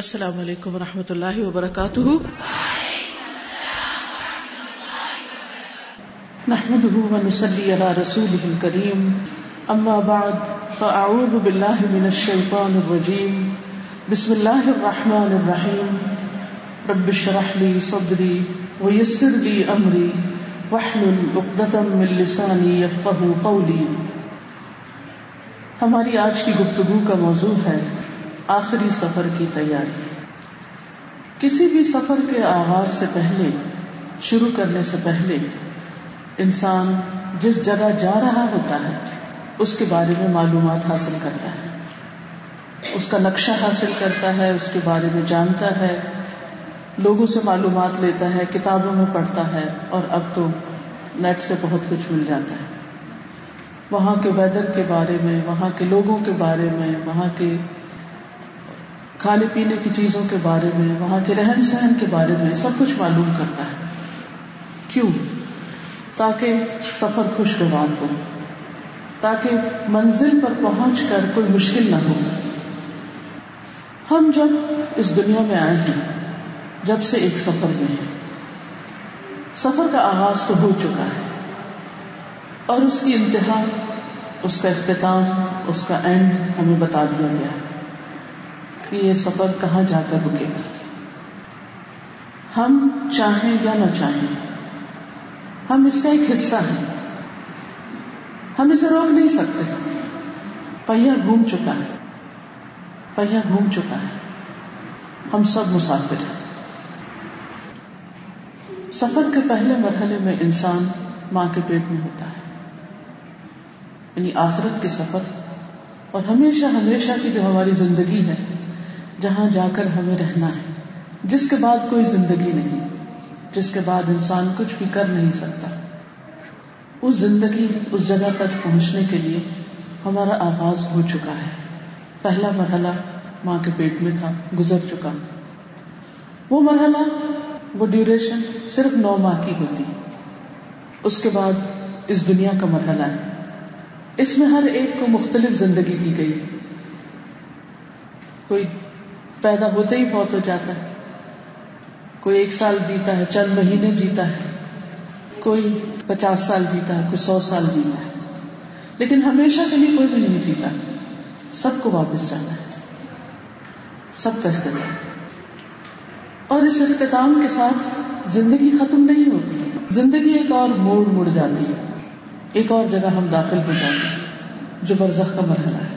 السلام علیکم و رحمۃ اللہ وبرکاتہ۔ نحمده ونصلي على رسوله الكريم اما بعد، فاعوذ بالله من الشيطان الرجيم بسم الله الرحمن الرحيم رب اشرح لي صدري ويسر لي امري واحلل عقدة من لساني يفقهوا قولي ہماری آج کی گفتگو کا موضوع ہے آخری سفر کی تیاری۔ کسی بھی سفر کے آغاز سے پہلے، شروع کرنے سے پہلے، انسان جس جگہ جا رہا ہوتا ہے، اس کے بارے میں معلومات حاصل کرتا ہے۔ اس کا نقشہ حاصل کرتا ہے، اس کے بارے میں جانتا ہے، لوگوں سے معلومات لیتا ہے، کتابوں میں پڑھتا ہے، اور اب تو نیٹ سے بہت کچھ مل جاتا ہے۔ وہاں کے ویدر کے بارے میں، وہاں کے لوگوں کے بارے میں، وہاں کے کھانے پینے کی چیزوں کے بارے میں، وہاں کے رہن سہن کے بارے میں سب کچھ معلوم کرتا ہے۔ کیوں؟ تاکہ سفر خوشگوار ہو۔ تاکہ منزل پر پہنچ کر کوئی مشکل نہ ہو۔ ہم جب اس دنیا میں آئے ہیں، جب سے ایک سفر میں ہیں۔ سفر کا آغاز تو ہو چکا ہے۔ اور اس کی انتہا، اس کا اختتام، اس کا اینڈ ہمیں بتا دیا گیا۔ ہے کہ یہ سفر کہاں جا کر رکے گا؟ ہم چاہیں یا نہ چاہیں، ہم اس کا ایک حصہ ہیں۔ ہم اسے روک نہیں سکتے۔ پہیا گھوم چکا ہے۔ پہیا گھوم چکا ہے۔ ہم سب مسافر ہیں۔ سفر کے پہلے مرحلے میں انسان ماں کے پیٹ میں ہوتا ہے۔ یعنی آخرت کے سفر اور ہمیشہ ہمیشہ کی جو ہماری زندگی ہے جہاں جا کر ہمیں رہنا ہے۔ جس کے بعد کوئی زندگی نہیں، جس کے بعد انسان کچھ بھی کر نہیں سکتا۔ اس زندگی اس جگہ تک پہنچنے کے لیے ہمارا آغاز ہو چکا ہے۔ پہلا مرحلہ ماں کے پیٹ میں تھا، گزر چکا۔ وہ مرحلہ، وہ ڈیوریشن صرف نو ماہ کی ہوتی۔ اس کے بعد اس دنیا کا مرحلہ ہے۔ اس میں ہر ایک کو مختلف زندگی دی گئی۔ کوئی پیدا ہوتے ہی بہت ہو جاتا ہے۔ کوئی ایک سال جیتا ہے، چند مہینے جیتا ہے۔ کوئی پچاس سال جیتا ہے، کوئی سو سال جیتا ہے۔ لیکن ہمیشہ کے لیے کوئی بھی نہیں جیتا۔ سب کو واپس جانا ہے۔ سب کا اختتام۔ اور اس اختتام کے ساتھ زندگی ختم نہیں ہوتی۔ زندگی ایک اور موڑ مڑ جاتی ہے۔ ایک اور جگہ ہم داخل ہو جاتے ہیں، جو برزخ کا مرحلہ ہے۔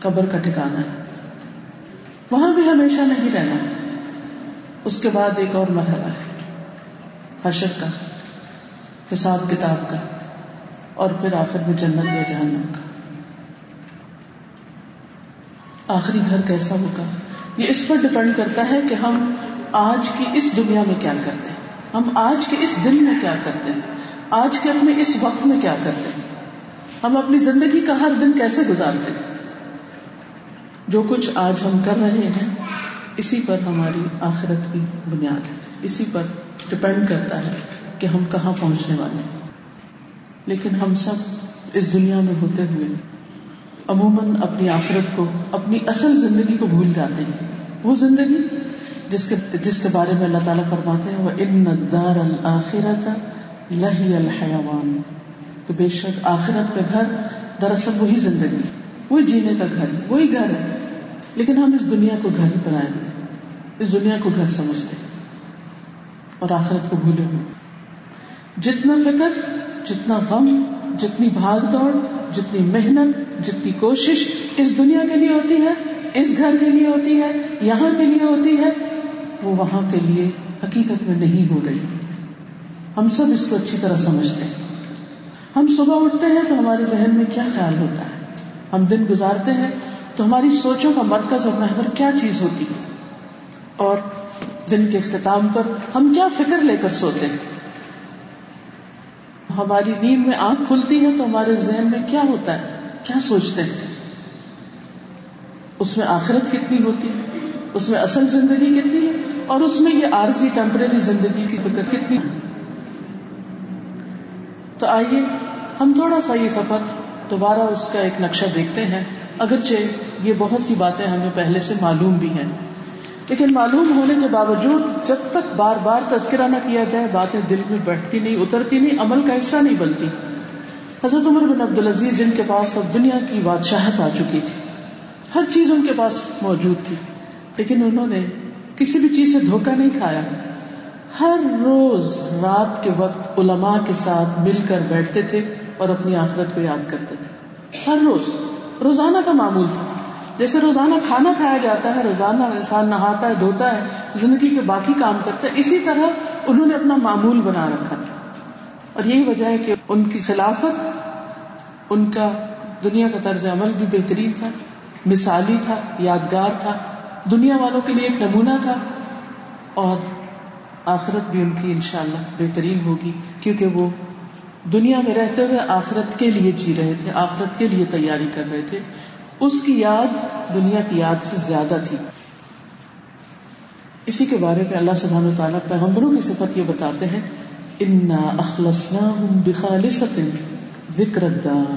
قبر کا ٹھکانا ہے۔ وہاں بھی ہمیشہ نہیں رہنا۔ اس کے بعد ایک اور مرحلہ ہے۔ حشر کا، حساب کتاب کا، اور پھر آخر میں جنت یا جہنم کا۔ آخری گھر کیسا ہوگا؟ یہ اس پر ڈپینڈ کرتا ہے کہ ہم آج کی اس دنیا میں کیا کرتے ہیں۔ ہم آج کے اس دن میں کیا کرتے ہیں؟ آج کے اپنے اس وقت میں کیا کرتے ہیں؟ ہم اپنی زندگی کا ہر دن کیسے گزارتے ہیں؟ جو کچھ آج ہم کر رہے ہیں، اسی پر ہماری آخرت کی بنیاد ہے۔ اسی پر ڈپینڈ کرتا ہے کہ ہم کہاں پہنچنے والے ہیں۔ لیکن ہم سب اس دنیا میں ہوتے ہوئے عموماً اپنی آخرت کو، اپنی اصل زندگی کو بھول جاتے ہیں۔ وہ زندگی جس کے جس کے بارے میں اللہ تعالیٰ فرماتے ہیں وہ ان دار الآخرت لہی الحیوان تو بے شک آخرت کا گھر دراصل وہی زندگی وہی جینے کا گھر وہی گھر ہے۔ لیکن ہم اس دنیا کو گھر بنائے ہوئے اس دنیا کو گھر سمجھتے اور آخرت کو بھولے ہوئے جتنا فکر، جتنا غم، جتنی بھاگ دوڑ، جتنی محنت، جتنی کوشش اس دنیا کے لیے ہوتی ہے، اس گھر کے لیے ہوتی ہے، یہاں کے لیے ہوتی ہے، وہ وہاں کے لیے حقیقت میں نہیں ہو رہی۔ ہم سب اس کو اچھی طرح سمجھتے ہیں۔ ہم صبح اٹھتے ہیں تو ہمارے ذہن میں کیا خیال ہوتا ہے؟ ہم دن گزارتے ہیں، تو ہماری سوچوں کا مرکز اور محور کیا چیز ہوتی؟ ہے اور دن کے اختتام پر ہم کیا فکر لے کر سوتے؟ ہیں ہماری نیند میں آنکھ کھلتی ہے تو ہمارے ذہن میں کیا ہوتا ہے؟ کیا سوچتے ہیں؟ اس میں آخرت کتنی ہوتی ہے؟ اس میں اصل زندگی کتنی ہے؟ اور اس میں یہ عارضی ٹیمپرری زندگی کی فکر کتنی تو آئیے، ہم تھوڑا سا یہ سفر دوبارہ اس کا ایک نقشہ دیکھتے ہیں۔ اگرچہ یہ بہت سی باتیں ہمیں پہلے سے معلوم بھی ہیں۔ لیکن معلوم ہونے کے باوجود جب تک بار بار تذکرہ نہ کیا جائے، باتیں دل میں بیٹھتی نہیں، اترتی نہیں، عمل کا حصہ نہیں بنتی۔ حضرت عمر بن عبد العزیز جن کے پاس اب دنیا کی بادشاہت آ چکی تھی، ہر چیز ان کے پاس موجود تھی، لیکن انہوں نے کسی بھی چیز سے دھوکہ نہیں کھایا۔ ہر روز رات کے وقت علماء کے ساتھ مل کر بیٹھتے تھے۔ اور اپنی آخرت کو یاد کرتے تھے۔ ہر روز روزانہ کا معمول تھا۔ جیسے روزانہ کھانا کھایا جاتا ہے، روزانہ انسان نہاتا ہے، دھوتا ہے، زندگی کے باقی کام کرتا ہے، اسی طرح انہوں نے اپنا معمول بنا رکھا تھا۔ اور یہی وجہ ہے کہ ان کی خلافت، ان کا دنیا کا طرز عمل بھی بہترین تھا، مثالی تھا، یادگار تھا، دنیا والوں کے لیے ایک نمونہ تھا۔ اور آخرت بھی ان کی انشاءاللہ بہترین ہوگی، کیونکہ وہ دنیا میں رہتے ہوئے آخرت کے لیے جی رہے تھے، آخرت کے لیے تیاری کر رہے تھے۔ اس کی یاد دنیا کی یاد سے زیادہ تھی۔ اسی کے بارے میں اللہ سبحانہ تعالیٰ پیغمبروں کی صفت یہ بتاتے ہیں، انا اخلصنا ذکر الدار۔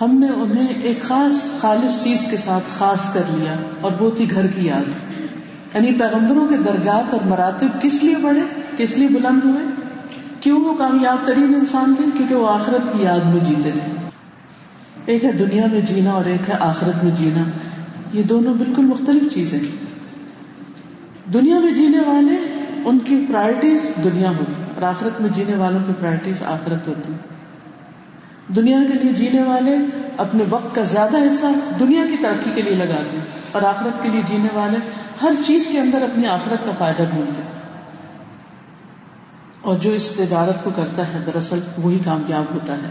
ہم نے انہیں ایک خاص خالص چیز کے ساتھ خاص کر لیا اور وہ تھی گھر کی یاد۔ یعنی پیغمبروں کے درجات اور مراتب کس لیے بڑھے، کس لیے بلند ہوئے؟ کیوں وہ کامیاب ترین انسان تھے؟ کیونکہ وہ آخرت کی یاد میں جیتے تھے۔ ایک ہے دنیا میں جینا اور ایک ہے آخرت میں جینا۔ یہ دونوں بالکل مختلف چیزیں۔ دنیا میں جینے والے ان کی پرائرٹیز دنیا ہوتی، اور آخرت میں جینے والوں کی پرائرٹیز آخرت ہوتی۔ دنیا کے لیے جینے والے اپنے وقت کا زیادہ حصہ دنیا کی ترقی کے لیے لگاتے ہیں، اور آخرت کے لیے جینے والے ہر چیز کے اندر اپنی آخرت کا فائدہ ڈھونڈتے اور جو اس تجارت کو کرتا ہے، دراصل وہی کامیاب ہوتا ہے۔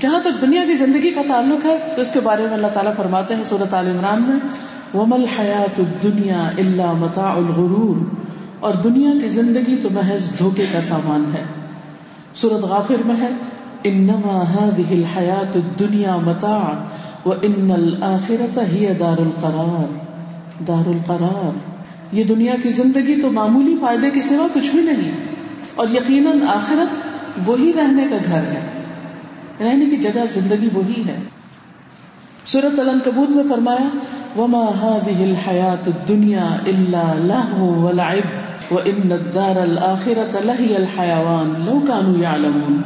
جہاں تک دنیا کی زندگی کا تعلق ہے، تو اس کے بارے میں اللہ تعالیٰ فرماتے ہیں سورت عال عمران میں ومل حیات دنیا اللہ متا الغرور۔ اور دنیا کی زندگی تو محض دھوکے کا سامان ہے۔ سورت غافر میں ہے انما هذه الحیات الدنیا متاع وان الاخرت ہی دار القرار۔ دار القرار۔ یہ دنیا کی زندگی تو معمولی فائدے کے سوا کچھ بھی نہیں۔ اور یقیناً آخرت وہی رہنے کا گھر ہے۔ رہنے کی جگہ زندگی وہی ہے۔ سورت الن کبوت میں فرمایا، وما هذه الحیات الدنیا الا لهو ولعب وان الدار الاخرة لهي الحيوان لو كانوا يعلمون۔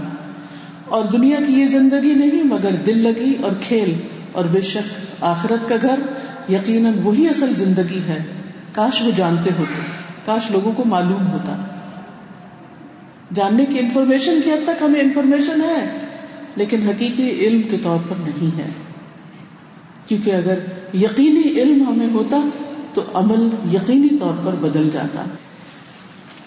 اور دنیا کی یہ زندگی نہیں، مگر دل لگی اور کھیل اور بے شک آخرت کا گھر، یقیناً وہی اصل زندگی ہے۔ کاش وہ جانتے ہوتے، کاش لوگوں کو معلوم ہوتا۔ جاننے کی انفارمیشن کی حد تک ہمیں انفارمیشن ہے، لیکن حقیقی علم کے طور پر نہیں ہے۔ کیونکہ اگر یقینی علم ہمیں ہوتا، تو عمل یقینی طور پر بدل جاتا۔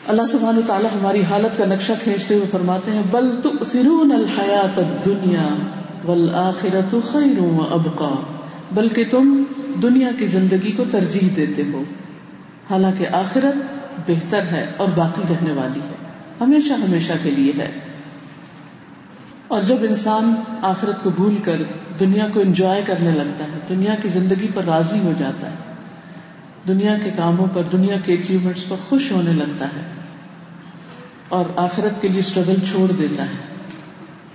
اللہ سبحانہ تعالیٰ ہماری حالت کا نقشہ کھینچتے ہوئے فرماتے ہیں، بل تؤثرون الحیات الدنیا والآخرت خیر و ابقا۔ بلکہ تم دنیا کی زندگی کو ترجیح دیتے ہو۔ حالانکہ آخرت بہتر ہے اور باقی رہنے والی ہے۔ ہمیشہ ہمیشہ کے لیے ہے۔ اور جب انسان آخرت کو بھول کر دنیا کو انجوائے کرنے لگتا ہے، دنیا کی زندگی پر راضی ہو جاتا ہے۔ دنیا کے کاموں پر، دنیا کے اچیومنٹس پر خوش ہونے لگتا ہے۔ اور آخرت کے لیے اسٹرگل چھوڑ دیتا ہے۔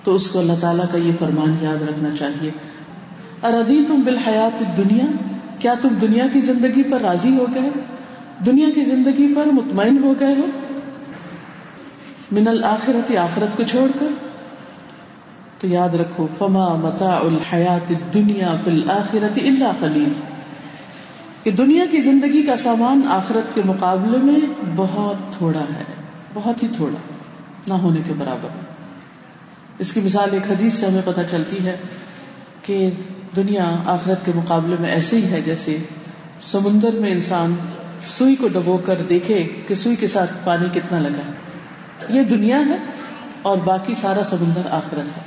تو اس کو اللہ تعالیٰ کا یہ فرمان یاد رکھنا چاہیے۔ اردی تم بالحیات دنیا کیا تم دنیا کی زندگی پر راضی ہو گئے؟ دنیا کی زندگی پر مطمئن ہو گئے ہو؟ من الآخرت آخرت کو چھوڑ کر؟ تو یاد رکھو، فما متا الحیات دنیا فل آخرت اللہ قلیل کہ دنیا کی زندگی کا سامان آخرت کے مقابلے میں بہت تھوڑا ہے، بہت ہی تھوڑا، نہ ہونے کے برابر۔ اس کی مثال ایک حدیث سے ہمیں پتہ چلتی ہے کہ دنیا آخرت کے مقابلے میں ایسے ہی ہے جیسے سمندر میں انسان سوئی کو ڈبو کر دیکھے کہ سوئی کے ساتھ پانی کتنا لگا۔ ہے یہ دنیا ہے اور باقی سارا سمندر آخرت ہے۔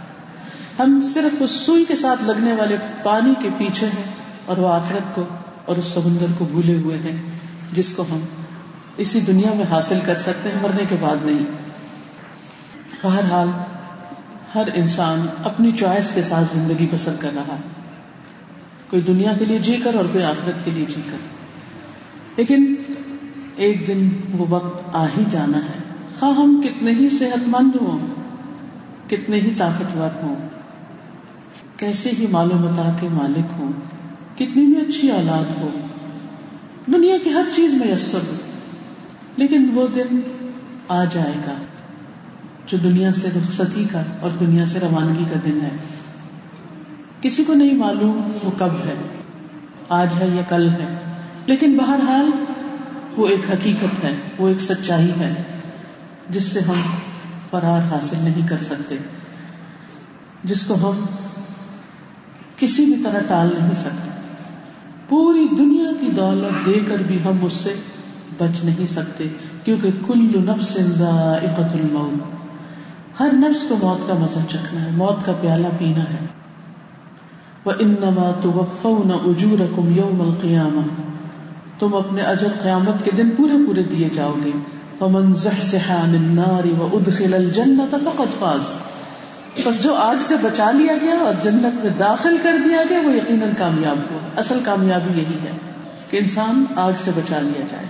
ہم صرف اس سوئی کے ساتھ لگنے والے پانی کے پیچھے ہیں اور وہ آخرت کو اور اس سمندر کو بھولے ہوئے ہیں، جس کو ہم اسی دنیا میں حاصل کر سکتے ہیں، مرنے کے بعد نہیں۔ بہرحال، ہر انسان اپنی چوائس کے ساتھ زندگی بسر کر رہا ہے۔ کوئی دنیا کے لیے جی کر اور کوئی آخرت کے لیے جی کر۔ لیکن ایک دن وہ وقت آ ہی جانا ہے۔ خواہ ہم کتنے ہی صحت مند ہوں، کتنے ہی طاقتور ہوں، کیسے ہی معلوم متا کے مالک ہوں، کتنی بھی اچھی اولاد ہو، دنیا کی ہر چیز میسر ہو، لیکن وہ دن آ جائے گا جو دنیا سے رخصتی کا اور دنیا سے روانگی کا دن ہے۔ کسی کو نہیں معلوم وہ کب ہے، آج ہے یا کل ہے۔ لیکن بہرحال وہ ایک حقیقت ہے، وہ ایک سچائی ہے، جس سے ہم فرار حاصل نہیں کر سکتے، جس کو ہم کسی بھی طرح ٹال نہیں سکتے۔ پوری دنیا کی دولت دے کر بھی ہم اس سے بچ نہیں سکتے، کیونکہ کل نفس ذائقت الموت۔ ہر نفس کو موت کا مزہ چکھنا ہے، موت کا پیالہ پینا ہے۔ وَإِنَّمَا تُوَفَّوْنَ أُجُورَكُمْ يَوْمَ الْقِيَامَةِ۔ تم اپنے اجر قیامت کے دن پورے پورے دیے جاؤ گے۔ فمن زحزح عن النار وادخل الجنة فقد فاز۔ بس جو آگ سے بچا لیا گیا اور جنت میں داخل کر دیا گیا، وہ یقیناً کامیاب ہوا۔ اصل کامیابی یہی ہے کہ انسان آگ سے بچا لیا جائے۔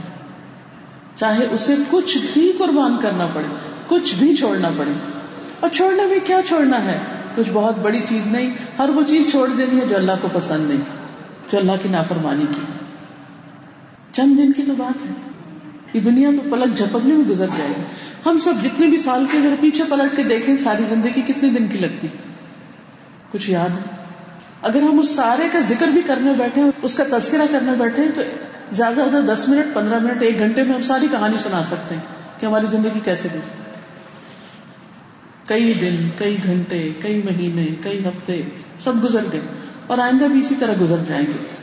چاہے اسے کچھ بھی قربان کرنا پڑے، کچھ بھی چھوڑنا پڑے۔ اور چھوڑنا بھی کیا چھوڑنا ہے؟ کچھ بہت بڑی چیز نہیں، ہر وہ چیز چھوڑ دینی ہے جو اللہ کو پسند نہیں، جو اللہ کی نافرمانی کی۔ چند دن کی تو بات ہے۔ یہ دنیا تو پلک جھپکنے میں گزر جائے گی۔ ہم سب جتنے بھی سال کے ذرا پیچھے پلٹ کے دیکھیں ساری زندگی کتنے دن کی لگتی۔ کچھ یاد ہے؟ اگر ہم اس سارے کا ذکر بھی کرنے بیٹھے اس کا تذکرہ کرنے بیٹھے تو زیادہ زیادہ دس منٹ، پندرہ منٹ، ایک گھنٹے میں ہم ساری کہانی سنا سکتے ہیں کہ ہماری زندگی کیسے گزری۔ کئی دن، کئی گھنٹے، کئی مہینے، کئی ہفتے سب گزر گئے اور آئندہ بھی اسی طرح گزر جائیں گے۔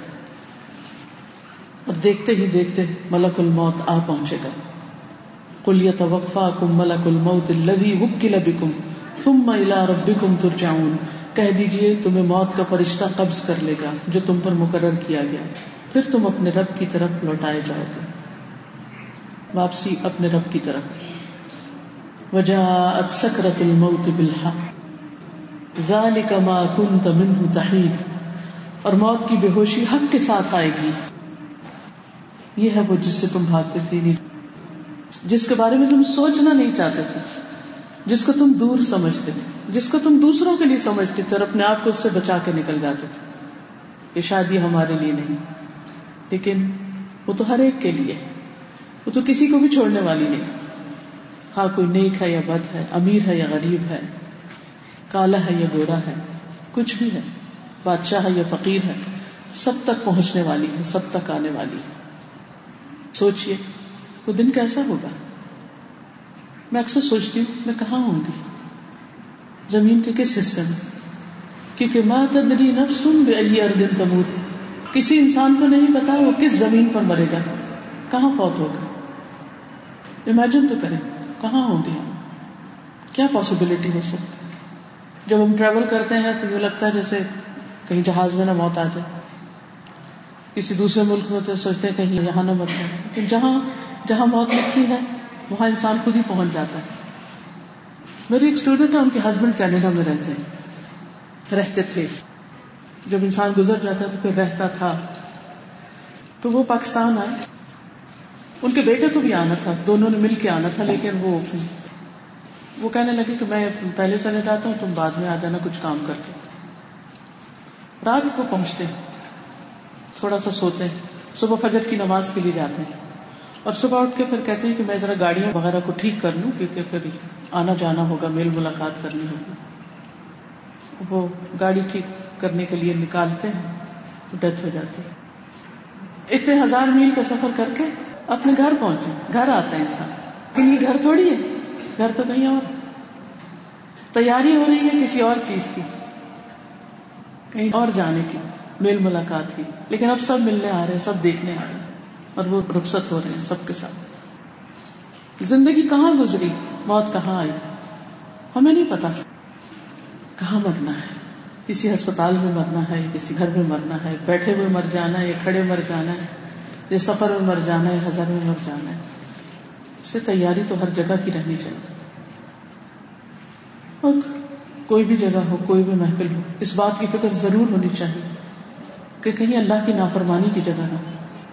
اور دیکھتے ہی دیکھتے ملک الموت آ پہنچے گا۔ کل توفا کم ملک الموت الذي وکل بكم ثم الى ربكم ترجعون۔ کہہ دیجیے تمہیں موت کا فرشتہ قبض کر لے گا جو تم پر مقرر کیا گیا۔ پھر تم اپنے رب کی طرف لوٹائے جاؤ گے۔ واپسی اپنے رب کی طرف۔ وجاءت سکرت الموت بالحق۔ ذلك ما كنت منه تحید اور موت کی بے ہوشی حق کے ساتھ آئے گی۔ یہ ہے وہ جس سے تم بھاگتے تھے نہیں جس کے بارے میں تم سوچنا نہیں چاہتے تھے، جس کو تم دور سمجھتے تھے، جس کو تم دوسروں کے لیے سمجھتے تھے اور اپنے آپ کو اس سے بچا کے نکل جاتے تھے۔ یہ شادی ہمارے لیے نہیں، لیکن وہ تو ہر ایک کے لیے، وہ تو کسی کو بھی چھوڑنے والی نہیں۔ ہاں کوئی نیک ہے یا بد ہے، امیر ہے یا غریب ہے، کالا ہے یا گورا ہے، کچھ بھی ہے، بادشاہ ہے یا فقیر ہے، سب تک پہنچنے والی ہے، سب تک آنے والی ہے۔ سوچئے، وہ دن کیسا ہوگا؟ میں اکثر سوچتی ہوں، میں کہاں ہوں گی؟ زمین کے کس حصے میں؟ کیونکہ ماں تدری نفسن بے علی اردن تمور کسی انسان کو نہیں پتا وہ کس زمین پر مرے گا، کہاں فوت ہوگا۔ امیجن تو کریں، کہاں ہوں گے؟ ہم کیا پاسبلٹی ہو سکتی جب ہم ٹریول کرتے ہیں تو یہ لگتا ہے جیسے کہیں جہاز میں نہ موت آ جائے۔ کسی دوسرے ملک میں تو سوچتے ہیں کہیں یہاں نہ مر جائے۔ لیکن جہاں جہاں موت لکھی ہے، وہاں انسان خود ہی پہنچ جاتا ہے۔ میری ایک اسٹوڈنٹ ہے، ان کے ہسبینڈ کینیڈا میں رہتے ہیں۔ رہتے تھے۔ جب انسان گزر جاتا تو پھر رہتا تھا۔ تو وہ پاکستان آئے۔ ان کے بیٹے کو بھی آنا تھا۔ دونوں نے مل کے آنا تھا، لیکن وہ وہ کہنے لگے کہ میں پہلے چلے جاتا ہوں، تم بعد میں آ جانا، کچھ کام کر کے۔ رات کو پہنچتے تھوڑا سا سوتے ہیں۔ صبح فجر کی نماز کے لیے جاتے ہیں۔ اور صبح اٹھ کے پھر کہتے ہیں کہ میں ذرا گاڑیوں وغیرہ کو ٹھیک کر لوں، کیونکہ پھر آنا جانا ہوگا، میل ملاقات کرنی ہوگی۔ وہ گاڑی ٹھیک کرنے کے لیے نکالتے ہیں ڈیتھ ہو جاتی۔ اتنے ہزار میل کا سفر کر کے اپنے گھر پہنچے۔ گھر آتا ہے انسان۔ لیکن یہ گھر تھوڑی ہے، گھر تو کہیں اور۔ تیاری ہو رہی ہے کسی اور چیز کی، کہیں اور جانے کی۔ میل ملاقات کی۔ لیکن اب سب ملنے آ رہے ہیں، سب دیکھنے آ رہے ہیں۔ اور وہ رخصت ہو رہے ہیں سب کے ساتھ۔ زندگی کہاں گزری؟ موت کہاں آئی؟ ہمیں نہیں پتا۔ کہاں مرنا ہے؟ کسی ہسپتال میں مرنا ہے، کسی گھر میں مرنا ہے، بیٹھے ہوئے مر جانا ہے، یا کھڑے مر جانا ہے یہ سفر میں مر جانا ہے ہزار میں مر جانا ہے۔ اس سے تیاری تو ہر جگہ کی رہنی چاہیے۔ اور کوئی بھی جگہ ہو، کوئی بھی محفل ہو، اس بات کی فکر ضرور ہونی چاہیے۔ کہ کہیں اللہ کی نافرمانی کی جگہ نہ ہو۔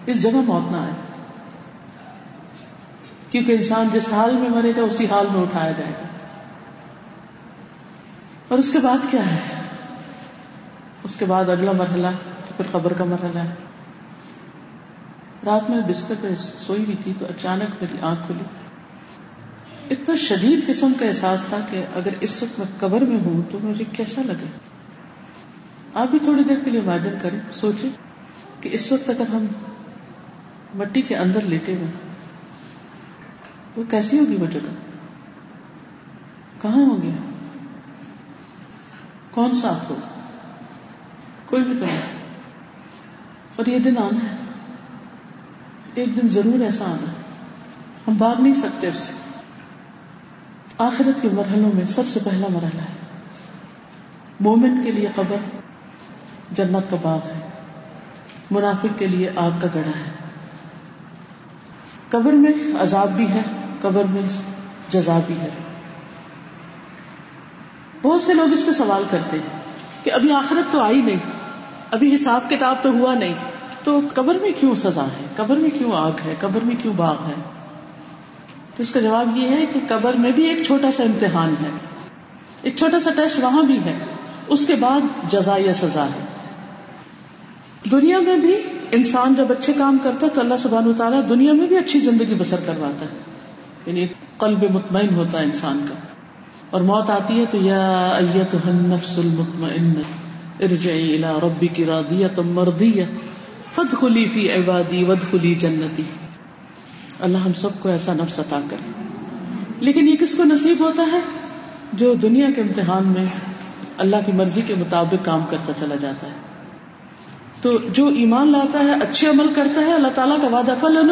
اس جگہ موت نہ آئے۔ کیونکہ انسان جس حال میں مرے گا، اسی حال میں اٹھایا جائے گا۔ اور اس کے بعد کیا ہے؟ اس کے بعد اگلا مرحلہ، تو پھر قبر کا مرحلہ ہے۔ رات میں بستر پہ سوئی ہوئی تھی تو اچانک میری آنکھ کھلی۔ اتنا شدید قسم کا احساس تھا کہ اگر اس وقت میں قبر میں ہوں تو مجھے کیسا لگے؟ آپ بھی تھوڑی دیر کے لیے امیجن کریں، سوچیں کہ اس وقت اگر ہم مٹی کے اندر لیٹے ہوئے تو کیسی ہوگی وہ جگہ؟ کہاں ہوں گے کون ساتھ ہوگا؟ کوئی بھی تو نہیں۔ اور یہ دن آنا ہے۔ ایک دن ضرور ایسا آنا ہم بھاگ نہیں سکتے اس سے۔ آخرت کے مرحلوں میں سب سے پہلا مرحلہ ہے۔ مومن کے لیے قبر جنت کا باغ ہے۔ منافق کے لیے آگ کا گڑھا ہے۔ قبر میں عذاب بھی ہے، قبر میں جزا بھی ہے۔ بہت سے لوگ اس پہ سوال کرتے ہیں کہ ابھی آخرت تو آئی نہیں، ابھی حساب کتاب تو ہوا نہیں، تو قبر میں کیوں سزا ہے؟ قبر میں کیوں آگ ہے؟ قبر میں کیوں باغ ہے؟ تو اس کا جواب یہ ہے کہ قبر میں بھی ایک چھوٹا سا امتحان ہے۔ ایک چھوٹا سا ٹیسٹ وہاں بھی ہے، اس کے بعد جزا یا سزا ہے۔ دنیا میں بھی انسان جب اچھے کام کرتا ہے تو اللہ سبحان تعالیٰ دنیا میں بھی اچھی زندگی بسر کرواتا ہے۔ یعنی قلب مطمئن ہوتا ہے انسان کا۔ اور موت آتی ہے تو یا النفس المطمئن ارجعی الى ربک راضیہ مرضیہ فد خلی فی عبادی ود خلی جنتی۔ اللہ ہم سب کو ایسا نفس عطا کر لیکن یہ کس کو نصیب ہوتا ہے؟ جو دنیا کے امتحان میں اللہ کی مرضی کے مطابق کام کرتا چلا جاتا ہے۔ تو جو ایمان لاتا ہے، اچھے عمل کرتا ہے، اللہ تعالیٰ کا وعدہ فل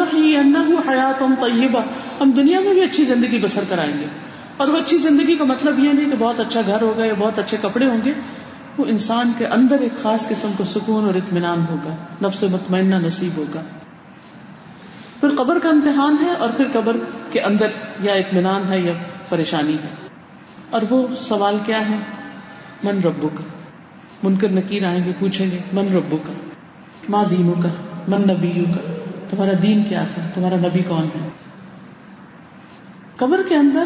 حیات طیبہ ہم دنیا میں بھی اچھی زندگی بسر کرائیں گے۔ اور وہ اچھی زندگی کا مطلب یہ نہیں کہ بہت اچھا گھر ہوگا یا بہت اچھے کپڑے ہوں گے۔ وہ انسان کے اندر ایک خاص قسم کو سکون اور اطمینان ہوگا۔ نفس مطمئنہ نصیب ہوگا۔ پھر قبر کا امتحان ہے اور پھر قبر کے اندر یا اطمینان ہے یا پریشانی ہے۔ اور وہ سوال کیا ہے؟ من ربو کا منکر نکیر آئیں گے، پوچھیں گے، من ربو کا؟ ماں دینو کا؟ من نبیو کا؟ تمہارا دین کیا تھا؟ تمہارا نبی کون ہے؟ قبر کے اندر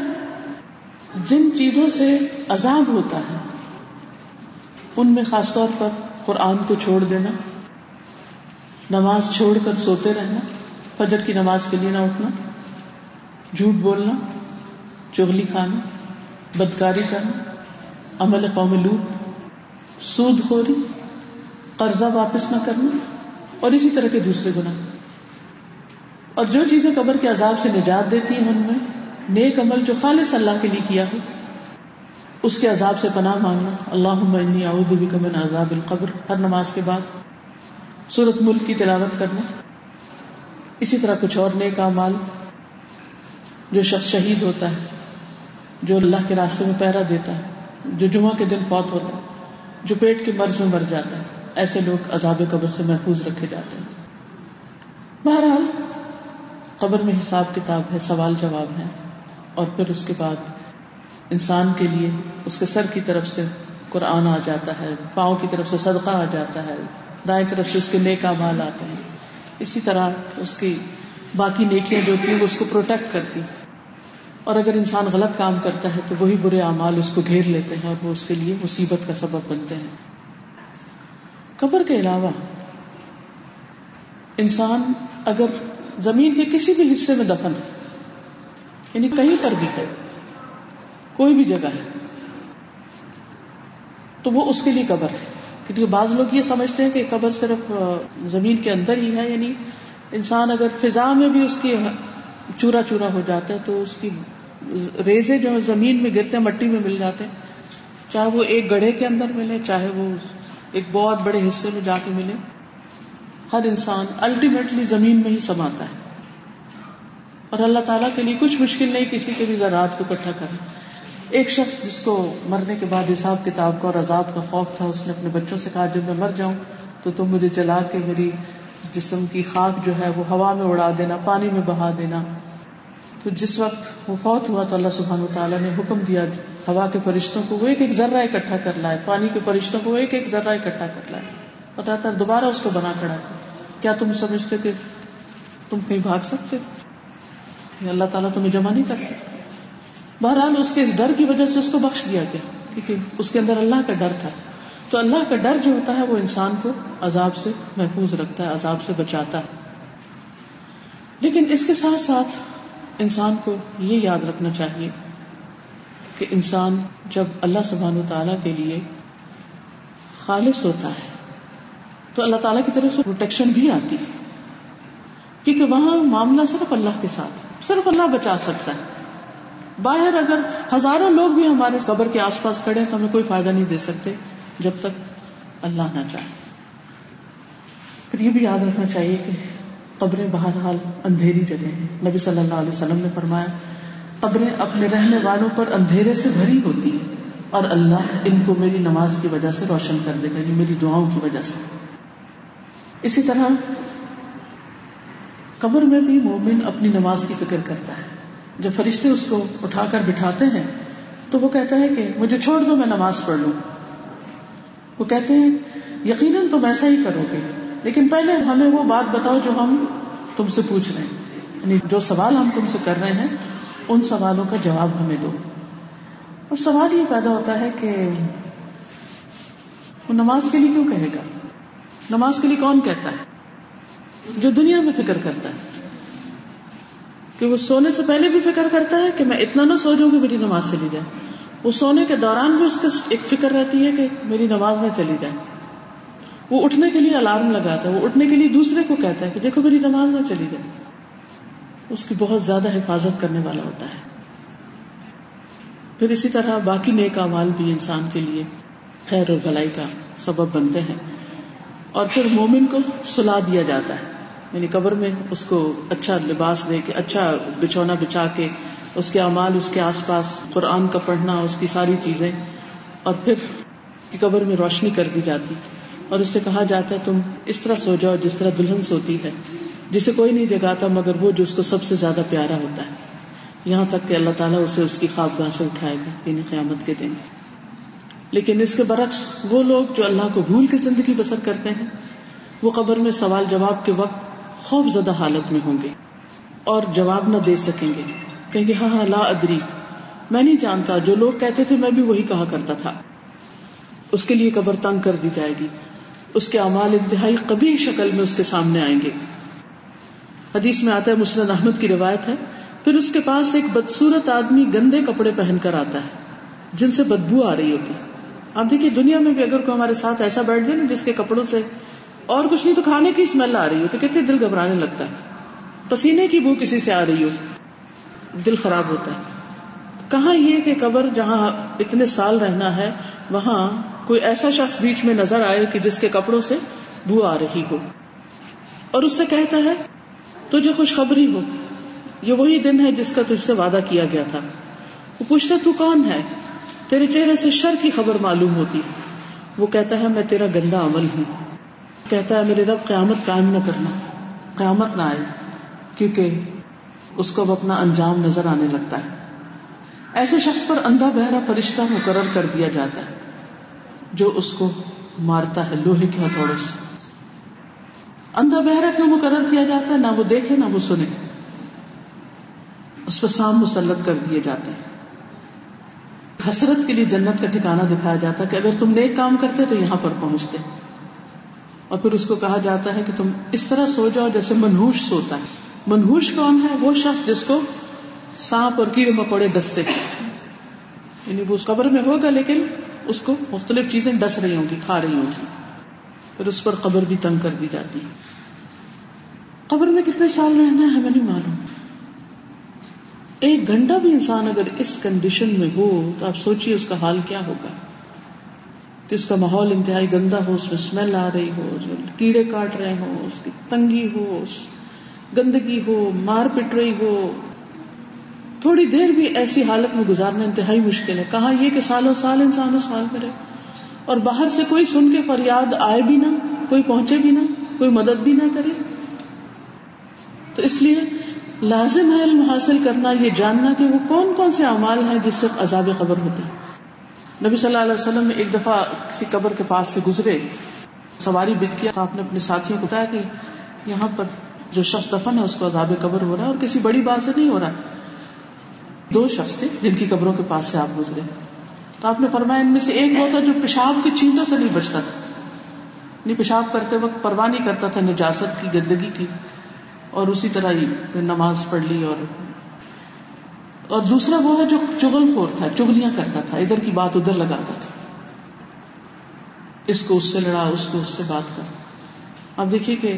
جن چیزوں سے عذاب ہوتا ہے، ان میں خاص طور پر قرآن کو چھوڑ دینا، نماز چھوڑ کر سوتے رہنا، فجر کی نماز کے لیے نہ اٹھنا، جھوٹ بولنا، چغلی کھانا، بدکاری کرنا، عمل قوم لوٹ سود خوری، قرضہ واپس نہ کرنا، اور اسی طرح کے دوسرے گنا اور جو چیزیں قبر کے عذاب سے نجات دیتی ہیں ان میں، نیک عمل جو خالص اللہ کے لیے کیا ہو، اس کے عذاب سے پناہ مانگنا۔ اللہ اعوذ بک من عذاب القبر۔ ہر نماز کے بعد سورت ملک کی تلاوت کرنا۔ اسی طرح کچھ اور نیک اعمال جو شخص شہید ہوتا ہے، جو اللہ کے راستے میں پہرا دیتا ہے، جو جمعہ کے دن فوت ہوتا ہے۔ جو پیٹ کے مرض میں مر جاتا ہے، ایسے لوگ عذاب قبر سے محفوظ رکھے جاتے ہیں۔ بہرحال، قبر میں حساب کتاب ہے، سوال جواب ہے۔ اور پھر اس کے بعد انسان کے لیے اس کے سر کی طرف سے قرآن آ جاتا ہے، پاؤں کی طرف سے صدقہ آ جاتا ہے، دائیں طرف سے اس کے نیک مال آتے ہیں۔ اسی طرح اس کی باقی نیکیاں جو ہوتی ہیں وہ اس کو پروٹیکٹ کرتی۔ ہیں اور اگر انسان غلط کام کرتا ہے تو وہی برے اعمال اس کو گھیر لیتے ہیں اور وہ اس کے لیے مصیبت کا سبب بنتے ہیں۔ قبر کے علاوہ انسان اگر زمین کے کسی بھی حصے میں دفن ہے یعنی کہیں پر بھی ہے، کوئی بھی جگہ ہے، تو وہ اس کے لیے قبر ہے۔ کیونکہ بعض لوگ یہ سمجھتے ہیں کہ قبر صرف زمین کے اندر ہی ہے یعنی انسان اگر فضا میں بھی اس کی چورا چورا ہو جاتا ہے تو اس کی ریزے جو زمین میں گرتے ہیں، مٹی میں مل جاتے ہیں۔ چاہے وہ ایک گڑھے کے اندر ملے، چاہے وہ ایک بہت بڑے حصے میں جا کے ملے۔ ہر انسان الٹیمیٹلی زمین میں ہی سماتا ہے۔ اور اللہ تعالیٰ کے لیے کچھ مشکل نہیں، کسی کے بھی زراعت کو اکٹھا کرنا۔ ایک شخص جس کو مرنے کے بعد حساب کتاب کا اور عذاب کا خوف تھا، اس نے اپنے بچوں سے کہا، جب میں مر جاؤں تو تم مجھے جلا کے میری جسم کی خاک جو ہے، وہ ہوا میں اڑا دینا، پانی میں بہا دینا۔ تو جس وقت وہ فوت ہوا تو اللہ سبحانہ تعالیٰ نے حکم دیا ہوا کے فرشتوں کو وہ ایک ایک ذرہ اکٹھا کر لائے، پانی کے فرشتوں کو ایک ایک ذرہ اکٹھا کر لائے۔ پتا تھا، دوبارہ اس کو بنا کھڑا کر۔ کیا تم سمجھتے کہ تم کہیں بھاگ سکتے؟ اللہ تعالیٰ تمہیں جمع نہیں کر سکتے بہرحال اس کے اس ڈر کی وجہ سے اس کو بخش دیا گیا، کیونکہ اس کے اندر اللہ کا ڈر تھا۔ تو اللہ کا ڈر جو ہوتا ہے، وہ انسان کو عذاب سے محفوظ رکھتا ہے، عذاب سے بچاتا ہے۔ لیکن اس کے ساتھ ساتھ انسان کو یہ یاد رکھنا چاہیے کہ انسان جب اللہ سبحان و تعالی کے لیے خالص ہوتا ہے، تو اللہ تعالیٰ کی طرف سے پروٹیکشن بھی آتی ہے۔ کیونکہ وہاں معاملہ صرف اللہ کے ساتھ، صرف اللہ بچا سکتا ہے۔ باہر اگر ہزاروں لوگ بھی ہمارے قبر کے آس پاس کھڑے تو ہمیں کوئی فائدہ نہیں دے سکتے جب تک اللہ نہ چاہے۔ پھر یہ بھی یاد رکھنا چاہیے کہ قبریں بہرحال اندھیری جگہ ہیں۔ نبی صلی اللہ علیہ وسلم نے فرمایا، قبریں اپنے رہنے والوں پر اندھیرے سے بھری ہوتی ہیں اور اللہ ان کو میری نماز کی وجہ سے روشن کر دے گا یعنی میری دعاؤں کی وجہ سے۔ اسی طرح قبر میں بھی مومن اپنی نماز کی فکر کرتا ہے۔ جب فرشتے اس کو اٹھا کر بٹھاتے ہیں، تو وہ کہتا ہے کہ مجھے چھوڑ دو، میں نماز پڑھ لوں۔ وہ کہتے ہیں، یقیناً تم ایسا ہی کرو گے۔ لیکن پہلے ہمیں وہ بات بتاؤ جو ہم تم سے پوچھ رہے ہیں۔ یعنی جو سوال ہم تم سے کر رہے ہیں، ان سوالوں کا جواب ہمیں دو۔ اور سوال یہ پیدا ہوتا ہے کہ وہ نماز کے لیے کیوں کہے گا؟ نماز کے لیے کون کہتا ہے؟ جو دنیا میں فکر کرتا ہے۔ کہ وہ سونے سے پہلے بھی فکر کرتا ہے کہ میں اتنا نہ سو جاؤں کہ میری نماز چلی جائے۔ وہ سونے کے دوران بھی اس کو ایک فکر رہتی ہے کہ میری نماز نہ چلی جائے۔ وہ اٹھنے کے لیے الارم لگاتا ہے، وہ اٹھنے کے لیے دوسرے کو کہتا ہے کہ دیکھو میری نماز نہ چلی جائے۔ اس کی بہت زیادہ حفاظت کرنے والا ہوتا ہے۔ پھر اسی طرح باقی نیک امال بھی انسان کے لیے خیر اور بھلائی کا سبب بنتے ہیں۔ اور پھر مومن کو سلا دیا جاتا ہے۔ یعنی قبر میں اس کو اچھا لباس دے کے اچھا بچھونا بچھا کے، اس کے امال اس کے آس پاس قرآن کا پڑھنا، اس کی ساری چیزیں۔ اور پھر قبر میں روشنی کر دی جاتی۔ اور اس سے کہا جاتا ہے تم اس طرح سو جاؤ جس طرح دلہن سوتی ہے۔ جسے کوئی نہیں جگاتا مگر وہ جو اس کو سب سے زیادہ پیارا ہوتا ہے۔ یہاں تک کہ اللہ تعالیٰ اسے اس کی خواب گاہ سے اٹھائے گا یعنی قیامت کے دن۔ لیکن اس کے برعکس وہ لوگ جو اللہ کو بھول کے زندگی بسر کرتے ہیں، وہ قبر میں سوال جواب کے وقت خوف زدہ حالت میں ہوں گے اور جواب نہ دے سکیں گے۔ کہیں گے ہاں ہاں لا ادری۔ میں نہیں جانتا، جو لوگ کہتے تھے میں بھی وہی کہا کرتا تھا۔ اس کے لیے قبر تنگ کر دی جائے گی۔ اس کے امال انتہائی کبھی شکل میں اس کے سامنے آئیں گے۔ حدیث میں آتا ہے مسلم احمد کی روایت ہے، پھر اس کے پاس ایک بدسورت آدمی گندے کپڑے پہن کر آتا ہے، جن سے بدبو آ رہی ہوتی۔ آپ دیکھیے دنیا میں بھی اگر کوئی ہمارے ساتھ ایسا بیٹھ جائے نا، جس کے کپڑوں سے اور کچھ نہیں تو کھانے کی اسمیل آ رہی ہوتی کتنے دل گھبرانے لگتا ہے۔ پسینے کی بو کسی سے آ رہی ہو دل خراب ہوتا ہے۔ کہاں یہ کہ قبر جہاں اتنے سال رہنا ہے، وہاں کوئی ایسا شخص بیچ میں نظر آئے کہ جس کے کپڑوں سے بو آ رہی ہو۔ اور اس سے کہتا ہے، تجھے خوشخبری ہو۔ یہ وہی دن ہے جس کا تجھ سے وعدہ کیا گیا تھا۔ وہ پوچھتا، تو کون ہے؟ تیرے چہرے سے شر کی خبر معلوم ہوتی۔ وہ کہتا ہے، میں تیرا گندا عمل ہوں۔ کہتا ہے، میرے رب قیامت قائم نہ کرنا۔ قیامت نہ آئے، کیونکہ اس کو اب اپنا انجام نظر آنے لگتا ہے۔ ایسے شخص پر اندھا بہرا فرشتہ مقرر کر دیا جاتا ہے۔ جو اس کو مارتا ہے، لوہے کے ہتھوڑے سے۔ اندھا بہرا کیوں مقرر کیا جاتا ہے؟ نہ وہ دیکھے، نہ وہ سنے۔ اس پر سام مسلط کر دیے جاتے ہیں۔ حسرت کے لیے جنت کا ٹھکانا دکھایا جاتا ہے کہ اگر تم نیک کام کرتے تو یہاں پر پہنچتے۔ اور پھر اس کو کہا جاتا ہے کہ تم اس طرح سو جاؤ جیسے منہوش سوتا ہے۔ منہوش کون ہے؟ وہ شخص جس کو سانپ اور کیڑے مکوڑے ڈستے یعنی وہ قبر میں ہوگا لیکن اس کو مختلف چیزیں ڈس رہی ہوں گی، کھا رہی ہوں گی۔ پھر اس پر قبر بھی تنگ کر دی جاتی قبر میں کتنے سال رہنا ہے، ہمیں نہیں معلوم۔ ایک گھنٹہ بھی انسان اگر اس کنڈیشن میں ہو، تو آپ سوچیے اس کا حال کیا ہوگا۔ کہ اس کا ماحول انتہائی گندا ہو، اس میں اسمیل آ رہی ہو کیڑے کاٹ رہے ہوں، اس کی تنگی ہو گندگی ہو، مار پٹ رہی ہو۔ تھوڑی دیر بھی ایسی حالت میں گزارنا انتہائی مشکل ہے۔ کہاں یہ کہ سالوں سال انسان اس حال میں رہے۔ اور باہر سے کوئی سن کے فریاد آئے بھی نہ، کوئی پہنچے بھی نہ، کوئی مدد بھی نہ کرے۔ تو اس لیے لازم ہے علم حاصل کرنا، یہ جاننا کہ وہ کون کون سے اعمال ہیں جس سے عذاب قبر ہوتے نبی صلی اللہ علیہ وسلم نے ایک دفعہ کسی قبر کے پاس سے گزرے، سواری بت کیا۔ آپ نے اپنے ساتھیوں کو بتایا کہ یہاں پر جو شخص دفن ہے، اس کو عذاب قبر ہو رہا ہے اور کسی بڑی بات سے نہیں ہو رہا۔ دو شخص تھے جن کی قبروں کے پاس سے آپ گزرے۔ تو آپ نے فرمایا ان میں سے ایک وہ تھا جو پیشاب کی چینٹوں سے نہیں بچتا تھا۔ نہیں پیشاب کرتے وقت پرواہ نہیں کرتا تھا، نجاست کی، گندگی کی۔ اور اسی طرح ہی پھر نماز پڑھ لی اور اور دوسرا وہ ہے جو چغل خور تھا چگلیاں کرتا تھا، ادھر کی بات ادھر لگاتا تھا۔ اس کو اس سے لڑا، اس کو اس سے بات کر۔ اب دیکھیے کہ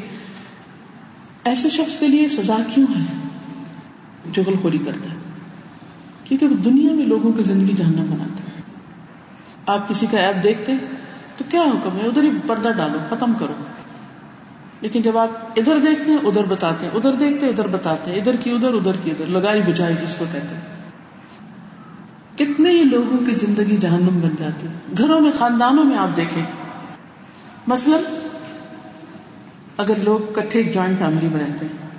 ایسے شخص کے لیے سزا کیوں ہے چغل خوری کرتا ہے؟ کیونکہ وہ دنیا میں لوگوں کی زندگی جاننا بناتا ہے۔ آپ کسی کا ایپ دیکھتے تو کیا حکم ہے؟ ادھر ہی پردہ ڈالو، ختم کرو۔ لیکن جب آپ ادھر دیکھتے ہیں، ادھر بتاتے ہیں، ادھر دیکھتے ہیں، ادھر بتاتے ہیں، ادھر کی ادھر ادھر کی ادھر، لگائی بجائی جس کو کہتے ہیں۔ کتنے ہی لوگوں کی زندگی جہنم بن جاتی ہے۔ گھروں میں، خاندانوں میں آپ دیکھیں۔ مثلا، اگر لوگ کٹھے جوائنٹ فیملی میں رہتے ہیں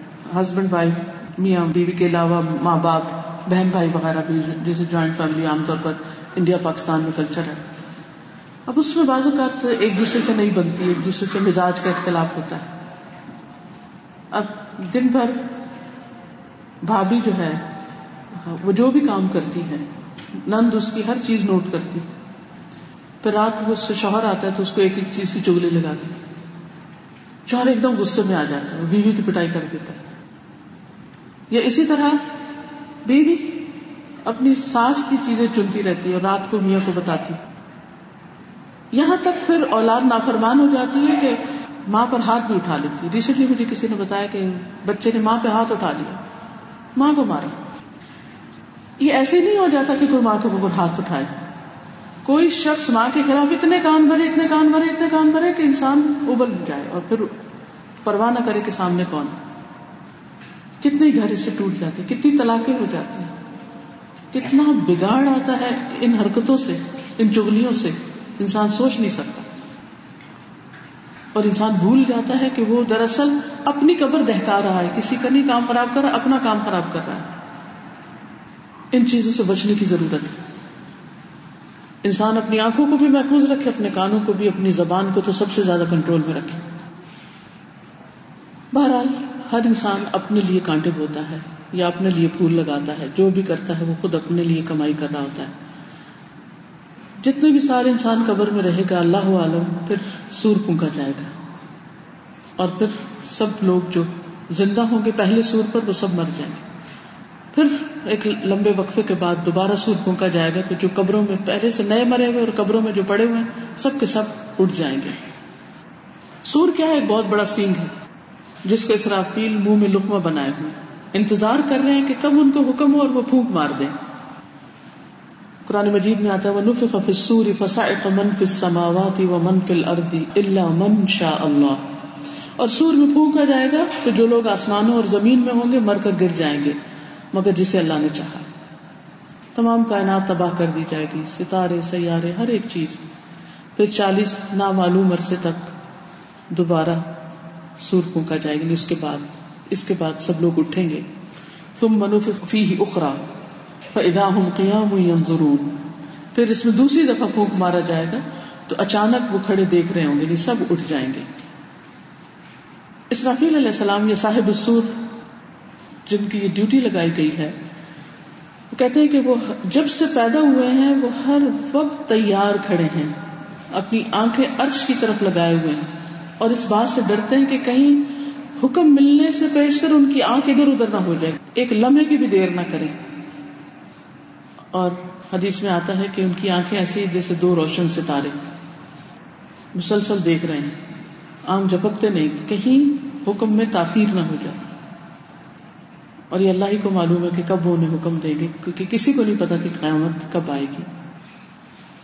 ہسبینڈ وائف میاں، بیوی کے علاوہ ماں باپ بہن بھائی وغیرہ بھی جیسے جوائنٹ فیملی عام طور پر انڈیا پاکستان میں کلچر ہے۔ اب اس میں بعض اوقات ایک دوسرے سے نہیں بنتی، ایک دوسرے سے مزاج کا اختلاف ہوتا ہے۔ اب دن بھر بھابھی جو ہے، وہ جو بھی کام کرتی ہے، نند اس کی ہر چیز نوٹ کرتی۔ پھر رات وہ اس سے شوہر آتا ہے تو اس کو ایک ایک چیز کی چگلی لگاتی۔ شوہر ایک دم غصے میں آ جاتا ہے بیوی کی پٹائی کر دیتا ہے۔ یا اسی طرح بیوی اپنی ساس کی چیزیں چنتی رہتی ہے اور رات کو میاں کو بتاتی۔ یہاں تک پھر اولاد نافرمان ہو جاتی ہے کہ ماں پر ہاتھ بھی اٹھا لیتی۔ ریسنٹلی مجھے کسی نے بتایا کہ بچے نے ماں پہ ہاتھ اٹھا لیا۔ ماں کو مارا۔ یہ ایسے نہیں ہو جاتا کہ کوئی ماں کے اوپر ہاتھ اٹھائے۔ کوئی شخص ماں کے خلاف اتنے کان بھرے، اتنے کان بھرے، اتنے کان بھرے کہ انسان ابل جائے اور پھر پرواہ نہ کرے کہ سامنے کون۔ کتنے گھر اس سے ٹوٹ جاتے کتنی طلاقیں ہو جاتی ہیں۔ کتنا بگاڑ آتا ہے ان حرکتوں سے، ان چگلیوں سے۔ انسان سوچ نہیں سکتا۔ اور انسان بھول جاتا ہے کہ وہ دراصل اپنی قبر دہکا رہا ہے، کسی کا نہیں، کام خراب کر رہا، اپنا کام خراب کر رہا ہے۔ ان چیزوں سے بچنے کی ضرورت ہے۔ انسان اپنی آنکھوں کو بھی محفوظ رکھے، اپنے کانوں کو بھی، اپنی زبان کو تو سب سے زیادہ کنٹرول میں رکھے۔ بہرحال ہر انسان اپنے لیے کانٹے بوتا ہے یا اپنے لیے پھول لگاتا ہے، جو بھی کرتا ہے وہ خود اپنے لیے کمائی کر رہا ہوتا ہے۔ جتنے بھی سارے انسان قبر میں رہے گا، اللہ عالم پھر سور پونکا جائے گا۔ اور پھر سب لوگ جو زندہ ہوں گے پہلے سور پر، وہ سب مر جائیں گے۔ پھر ایک لمبے وقفے کے بعد دوبارہ سور پونکا جائے گا تو جو قبروں میں پہلے سے نئے مرے ہوئے اور قبروں میں جو پڑے ہوئے ہیں، سب کے سب اٹھ جائیں گے۔ سور کیا ہے؟ ایک بہت بڑا سینگ ہے۔ جس کو اسرافیل منہ میں لکما بنائے ہوئے انتظار کر رہے ہیں کہ کب ان کو حکم ہو اور وہ پھونک مار دیں۔ قرآن مجید میں آتا ہے وَنُفِخَ فِي السُّورِ فَصَعِقَ مَن فِي السَّمَاوَاتِ وَمَن فِي الْأَرْضِ إِلَّا مَن شَاءَ اللَّهُ۔ اور سور میں پھونکا جائے گا تو جو لوگ آسمانوں اور زمین میں ہوں گے مر کر گر جائیں گے۔ مگر جسے اللہ نے چاہا۔ تمام کائنات تباہ کر دی جائے گی۔ ستارے، سیارے، ہر ایک چیز۔ پھر چالیس نامعلوم عرصے تک دوبارہ سور پھونکا جائے گی اس کے بعد، اس کے بعد سب لوگ اٹھیں گے۔ تم منوف فی اخرا، فَإِذَا هُمْ قِيَامٌ يَنظُرُونَ۔ پھر اس میں دوسری دفعہ پھونک مارا جائے گا، تو اچانک وہ کھڑے دیکھ رہے ہوں گے سب اٹھ جائیں گے۔ اسرافیل علیہ السلام یا صاحب السور، جن کی یہ ڈیوٹی لگائی گئی ہے، وہ کہتے ہیں کہ وہ جب سے پیدا ہوئے ہیں، وہ ہر وقت تیار کھڑے ہیں، اپنی آنکھیں عرش کی طرف لگائے ہوئے ہیں۔ اور اس بات سے ڈرتے ہیں کہ کہیں حکم ملنے سے پیشتر ان کی آنکھ ادھر ادھر نہ ہو جائے۔ ایک لمحے کی بھی دیر نہ کریں۔ اور حدیث میں آتا ہے کہ ان کی آنکھیں ایسی جیسے دو روشن ستارے۔ مسلسل دیکھ رہے ہیں۔ آنکھ جپکتے نہیں۔ کہیں حکم میں تاخیر نہ ہو جائے۔ اور یہ اللہ ہی کو معلوم ہے کہ کب وہ انہیں حکم دیں گے۔ کیونکہ کسی کو نہیں پتا کہ قیامت کب آئے گی۔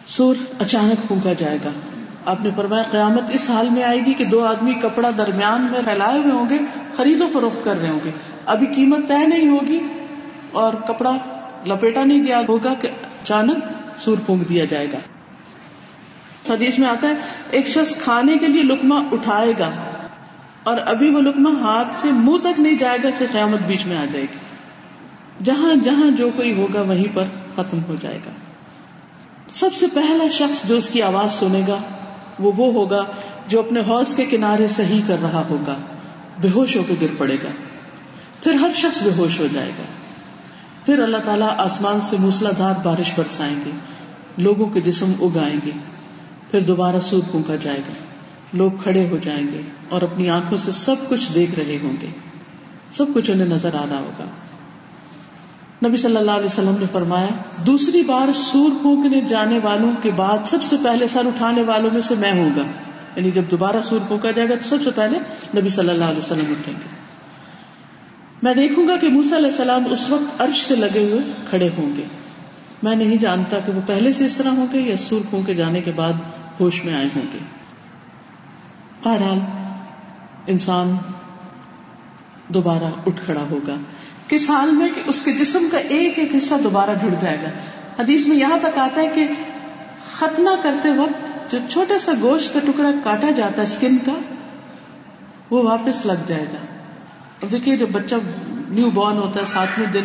سور اچانک پھونکا جائے گا۔ آپ نے فرمایا قیامت اس حال میں آئے گی کہ دو آدمی کپڑا درمیان میں پھیلائے ہوئے ہوں گے، خرید و فروخت کر رہے ہوں گے۔ ابھی قیمت طے نہیں ہوگی اور کپڑا لپیٹا نہیں دیا ہوگا کہ اچانک سور پونک دیا جائے گا۔ حدیث میں آتا ہے، ایک شخص کھانے کے لیے لکما اٹھائے گا اور ابھی وہ لکما ہاتھ سے منہ تک نہیں جائے گا کہ قیامت بیچ میں آ جائے گی۔ جہاں جہاں جو کوئی ہوگا وہیں پر ختم ہو جائے گا۔ سب سے پہلا شخص جو اس کی آواز سنے گا وہ وہ ہوگا جو اپنے حوض کے کنارے صحیح کر رہا ہوگا، بے ہوش ہو کے گر پڑے گا۔ پھر ہر شخص بے ہوش ہو جائے گا۔ پھر اللہ تعالیٰ آسمان سے موسلا دھار بارش برسائیں گے، لوگوں کے جسم اگائیں گے۔ پھر دوبارہ سور پھونکا جائے گا۔ لوگ کھڑے ہو جائیں گے اور اپنی آنکھوں سے سب کچھ دیکھ رہے ہوں گے۔ سب کچھ انہیں نظر آ رہا ہوگا۔ نبی صلی اللہ علیہ وسلم نے فرمایا، دوسری بار سور پھونکنے جانے والوں کے بعد سب سے پہلے سر اٹھانے والوں میں سے میں ہوں گا۔ یعنی جب دوبارہ سور پھونکا جائے گا تو سب سے پہلے نبی صلی اللہ علیہ وسلم اٹھیں گے۔ میں دیکھوں گا کہ موسا علیہ السلام اس وقت عرش سے لگے ہوئے کھڑے ہوں گے۔ میں نہیں جانتا کہ وہ پہلے سے اس طرح ہوں گے یا سور پھونکے جانے کے بعد ہوش میں آئے ہوں گے۔ بہرحال انسان دوبارہ اٹھ کھڑا ہوگا۔ کس حال میں کہ اس کے جسم کا ایک ایک حصہ دوبارہ جڑ جائے گا۔ حدیث میں یہاں تک آتا ہے کہ ختنہ کرتے وقت جو چھوٹا سا گوشت کا ٹکڑا کاٹا جاتا ہے اسکن کا، وہ واپس لگ جائے گا۔ اب دیکھیے جب بچہ نیو بورن ہوتا ہے، ساتویں دن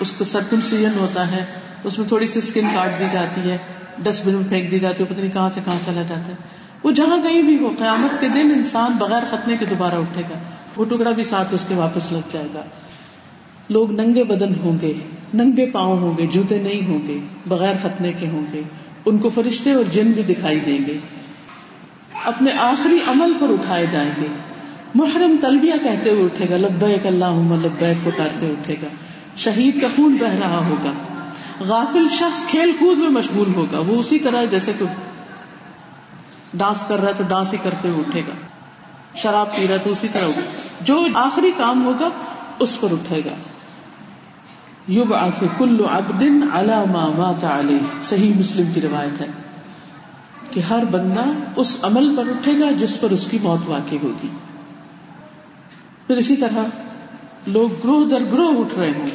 اس کو سرکن سیزن ہوتا ہے، اس میں تھوڑی سی اسکن کاٹ دی جاتی ہے ڈسٹ بن میں پھینک دی جاتی ہے، پتہ نہیں کہاں سے کہاں چلا جاتا ہے۔ وہ جہاں کہیں بھی ہو، قیامت کے دن انسان بغیر ختنے کے دوبارہ اٹھے گا۔ وہ ٹکڑا بھی ساتھ اس کے واپس لگ جائے گا۔ لوگ ننگے بدن ہوں گے، ننگے پاؤں ہوں گے، جوتے نہیں ہوں گے، بغیر ختنے کے ہوں گے۔ ان کو فرشتے اور جن بھی دکھائی دیں گے۔ اپنے آخری عمل پر اٹھائے جائیں گے۔ محرم تلبیہ کہتے ہوئے اٹھے گا، لبیک اللہ لبیک پکارتے اٹھے گا۔ شہید کا خون بہ رہا ہوگا۔ غافل شخص کھیل کود میں مشغول ہوگا۔ وہ اسی طرح جیسے کہ ڈانس کر رہا ہے تو ڈانس ہی کرتے ہوئے اٹھے گا۔ شراب پی رہا ہے تو اسی طرح ہوگا جو آخری کام ہوگا، اس پر اٹھے گا۔ یوب آف کل ابدن علامہ صحیح مسلم کی روایت ہے کہ ہر بندہ اس عمل پر اٹھے گا جس پر اس کی موت واقع ہوگی۔ پھر اسی طرح لوگ گروہ در گروہ اٹھ رہے ہوں۔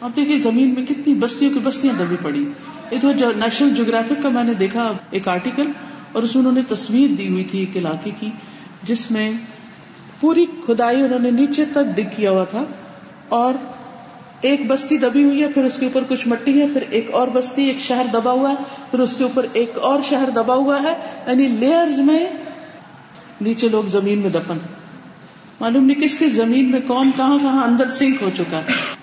اب دیکھیے زمین میں کتنی بستیوں کی بستیاں دبی پڑی۔ ادھر نیشنل جیوگرافک کا میں نے دیکھا ایک آرٹیکل اور اس میں انہوں نے تصویر دی ہوئی تھی ایک علاقے کی، جس میں پوری کھدائی انہوں نے نیچے تک ڈگ کیا ہوا تھا اور ایک بستی دبی ہوئی ہے، پھر اس کے اوپر کچھ مٹی ہے، پھر ایک اور بستی، ایک شہر دبا ہوا ہے، پھر اس کے اوپر ایک اور شہر دبا ہوا ہے۔ یعنی لیئرز میں نیچے لوگ زمین میں دفن۔ معلوم نہیں کس کس زمین میں کون کہاں کہاں اندر سنک ہو چکا ہے۔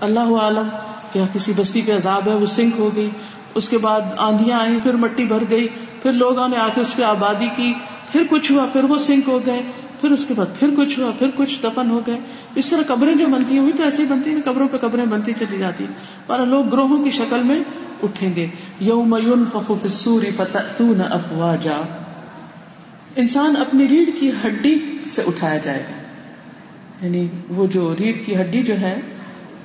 اللہ عالم، کیا کسی بستی پہ عذاب ہے، وہ سنک ہو گئی۔ اس کے بعد آندیاں آئی پھر مٹی بھر گئی۔ پھر لوگوں نے آ کے اس پہ آبادی کی۔ پھر کچھ ہوا، پھر وہ سنک ہو گئے۔ پھر اس کے بعد پھر کچھ ہوا، پھر کچھ دفن ہو گئے۔ اس طرح قبریں جو بنتی ہوئی تو ایسے ہی بنتی ہیں، قبروں پہ قبریں بنتی چلی جاتی اور لوگ گروہوں کی شکل میں اٹھیں گے۔ یوم فسوری فتح افواجا۔ انسان اپنی ریڑھ کی ہڈی سے اٹھایا جائے گا۔ یعنی وہ جو ریڑھ کی ہڈی جو ہے،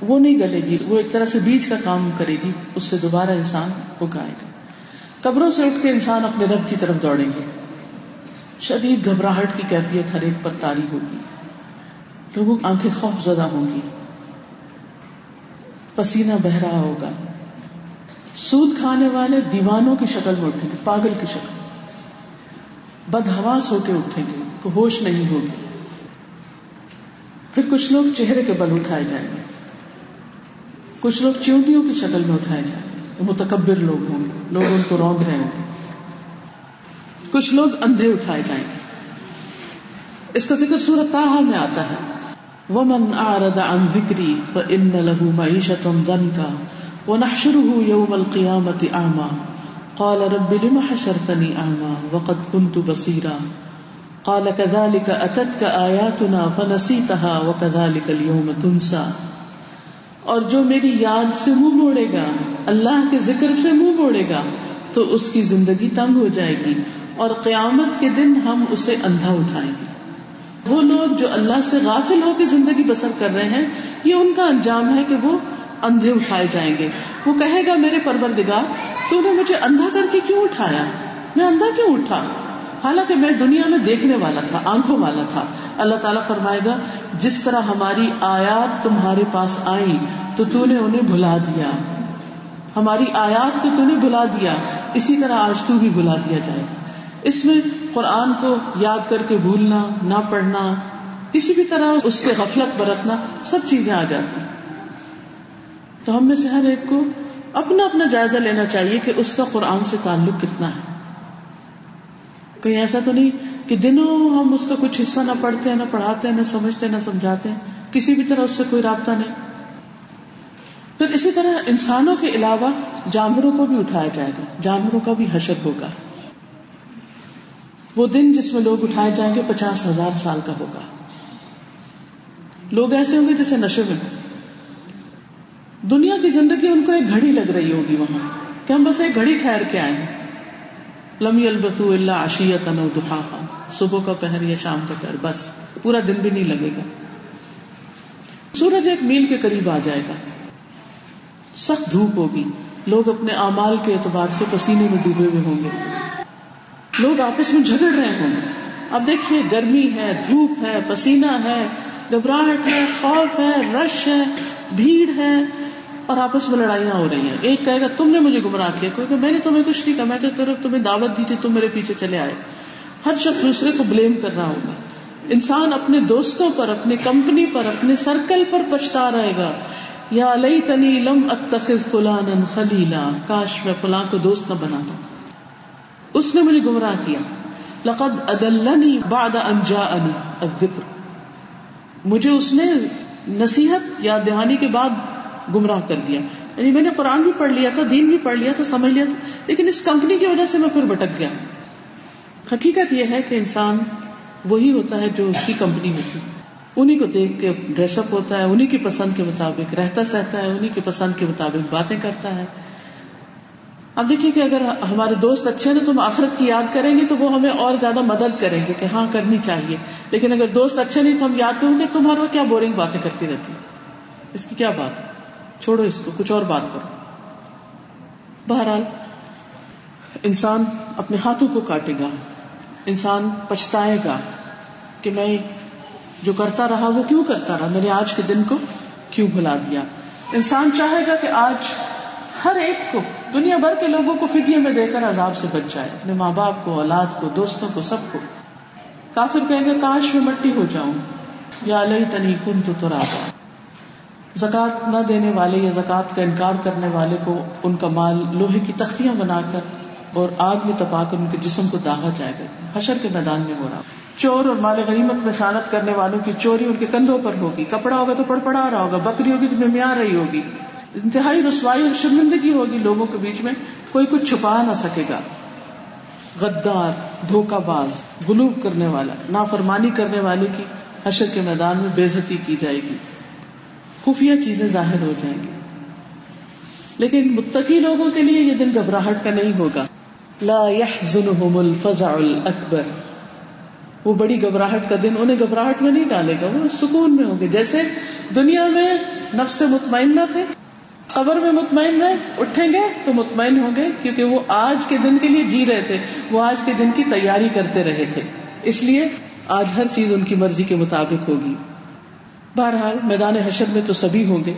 وہ نہیں گلے گی، وہ ایک طرح سے بیج کا کام کرے گی۔ اس سے دوبارہ انسان اگائے گا۔ قبروں سے اٹھ کے انسان اپنے رب کی طرف دوڑیں گے۔ شدید گھبراہٹ کی کیفیت ہر ایک پر تاری ہوگی۔ لوگوں کی آنکھیں خوف زدہ ہوں گی۔ پسینہ بہ رہا ہوگا۔ سود کھانے والے دیوانوں کی شکل میں اٹھیں گے، پاگل کی شکل۔ بدہواس ہو کے اٹھیں گے کو ہوش نہیں ہوگی۔ پھر کچھ لوگ چہرے کے بل اٹھائے جائیں گے۔ کچھ لوگ چیونٹیوں کی شکل میں اٹھائے جائیں گے۔ متکبر لوگ ہوں گے، لوگ ان کو روند رہے ہوں گے۔ کچھ لوگ اندھے اٹھائے جائیں گے۔ اس کا ذکر سورت تاہا میں آتا ہے۔ ومن اعرض عن ذکری فان له معیشة ضنکا ونحشره يوم القیامة اعما قال رب لم حشرتني اعما وقد كنت بصيرا۔ قال كذلك اتتك آیاتنا فنسیتها وكذلك اليوم تنسى۔ اور جو میری یاد سے منہ موڑے گا، اللہ کے ذکر سے منہ موڑے گا، تو اس کی زندگی تنگ ہو جائے گی۔ اور قیامت کے دن ہم اسے اندھا اٹھائیں گے۔ وہ لوگ جو اللہ سے غافل ہو کے زندگی بسر کر رہے ہیں، یہ ان کا انجام ہے کہ وہ اندھے اٹھائے جائیں گے۔ وہ کہے گا، میرے پروردگار، تو نے مجھے اندھا کر کے کیوں اٹھایا؟ میں اندھا کیوں اٹھا؟ حالانکہ میں دنیا میں دیکھنے والا تھا، آنکھوں والا تھا۔ اللہ تعالیٰ فرمائے گا، جس طرح ہماری آیات تمہارے پاس آئی تو تو نے انہیں بھلا دیا۔ ہماری آیات کو تو نے بھلا دیا، اسی طرح آج تو بھی بھلا دیا جائے گا۔ اس میں قرآن کو یاد کر کے بھولنا، نہ پڑھنا، کسی بھی طرح اس سے غفلت برتنا، سب چیزیں آ جاتی تو ہم میں سے ہر ایک کو اپنا اپنا جائزہ لینا چاہیے کہ اس کا قرآن سے تعلق کتنا ہے۔ کہیں ایسا تو نہیں کہ دنوں ہم اس کا کچھ حصہ نہ پڑھتے ہیں، نہ پڑھاتے ہیں، نہ سمجھتے نہ سمجھاتے ہیں۔ کسی بھی طرح اس سے کوئی رابطہ نہیں۔ پھر پھر اسی طرح انسانوں کے علاوہ جانوروں کو بھی اٹھایا جائے گا، جانوروں کا بھی حشر ہوگا۔ وہ دن جس میں لوگ اٹھائے جائیں گے پچاس ہزار سال کا ہوگا۔ لوگ ایسے ہوں گے جیسے نشے میں۔ دنیا کی زندگی ان کو ایک گھڑی لگ رہی ہوگی وہاں کہ ہم بس ایک گھڑی ٹھہر کے آئے لمی البتو اللہ عشیت صبح کا پہر یا شام کا پہر، بس۔ پورا دن بھی نہیں لگے گا۔ سورج ایک میل کے قریب آ جائے گا۔ سخت دھوپ ہوگی۔ لوگ اپنے امال کے اعتبار سے پسینے میں ڈوبے ہوئے ہوں گے۔ لوگ آپس میں جھگڑ رہے ہوں۔ گے اب دیکھیے، گرمی ہے، دھوپ ہے، پسینہ ہے، گھبراہٹ ہے، خوف ہے، رش ہے، بھیڑ ہے، اور آپس میں لڑائیاں ہو رہی ہیں۔ ایک کہے گا، تم نے مجھے گمراہ کیا؟ کیونکہ میں نے تمہیں کچھ نہیں کہا، میں تو طرف تمہیں دعوت دی تھی، تم میرے پیچھے چلے آئے۔ ہر شخص دوسرے کو بلیم کر رہا ہوگا۔ انسان اپنے دوستوں پر، اپنی کمپنی پر، اپنے سرکل پر پچھتا رہے گا۔ یا لئی تنی لم اتخذ فلان خلیلا، کاش میں فلاں کو دوست نہ بناتا۔ اس نے مجھے گمراہ کیا۔ لقد ادلنی بعد ان جاءنی الذکر۔ مجھے اس نے نصیحت یا دہانی کے بعد گمراہ کر دیا۔ یعنی میں نے قرآن بھی پڑھ لیا تھا، دین بھی پڑھ لیا تھا، سمجھ لیا تھا، لیکن اس کمپنی کی وجہ سے میں پھر بھٹک گیا۔ حقیقت یہ ہے کہ انسان وہی ہوتا ہے جو اس کی کمپنی میں تھی۔ انہیں کو دیکھ کے ڈریس اپ ہوتا ہے انہیں کی پسند کے مطابق رہتا سہتا ہے انہیں کی پسند کے مطابق باتیں کرتا ہے۔ اب دیکھیے کہ اگر ہمارے دوست اچھے ہیں تو ہم آخرت کی یاد کریں گے تو وہ ہمیں اور زیادہ مدد کریں گے کہ ہاں کرنی چاہیے۔ لیکن اگر دوست اچھے نہیں تو ہم یاد کریں گے تمہارا کیا بورنگ باتیں کرتی رہتی اس کی کیا بات ہے؟ چھوڑو اس کو، کچھ اور بات کرو۔ بہرحال، انسان اپنے ہاتھوں کو کاٹے گا۔ انسان پچھتائے گا کہ میں جو کرتا رہا، وہ کیوں کرتا رہا؟ میں نے آج کے دن کو کیوں بھلا دیا؟ انسان چاہے گا کہ آج ہر ایک کو دنیا بھر کے لوگوں کو فدیے میں دے کر عذاب سے بچ جائے، اپنے ماں باپ کو، اولاد کو، دوستوں کو، سب کو۔ کافر کہیں گے، کاش میں مٹی ہو جاؤں۔ یا لئی تنی کن تو ترابا۔ زکات نہ دینے والے یا زکات کا انکار کرنے والے کو ان کا مال لوہے کی تختیاں بنا کر اور آگ میں تپا کر ان کے جسم کو داغا جائے گا۔ حشر کے میدان میں ہو رہا۔ چور اور مال غنیمت میں خیانت کرنے والوں کی چوری ان کے کندھوں پر ہوگی۔ کپڑا ہوگا تو پڑ پڑا رہا ہوگا بکری ہوگی تو میں رہی ہوگی۔ انتہائی رسوائی اور شرمندگی ہوگی لوگوں کے بیچ میں، کوئی کچھ چھپا نہ سکے گا۔ غدار، دھوکہ باز گلوب کرنے والا، نافرمانی کرنے والے کی حشر کے میدان میں بےزتی کی جائے گی۔ خفیہ چیزیں ظاہر ہو جائیں گی۔ لیکن متقی لوگوں کے لیے یہ دن گھبراہٹ کا نہیں ہوگا۔ لا يحزنهم الفزع الاکبر وہ بڑی گھبراہٹ کا دن، انہیں گھبراہٹ میں نہیں ڈالے گا، وہ سکون میں ہوں گے۔ جیسے دنیا میں نفس مطمئن نہ تھے قبر میں مطمئن رہے، اٹھیں گے تو مطمئن ہوں گے، کیونکہ وہ آج کے دن کے لیے جی رہے تھے، وہ آج کے دن کی تیاری کرتے رہے تھے۔ اس لیے آج ہر چیز ان کی مرضی کے مطابق ہوگی۔ بہرحال میدان حشر میں تو سبھی ہوں گے۔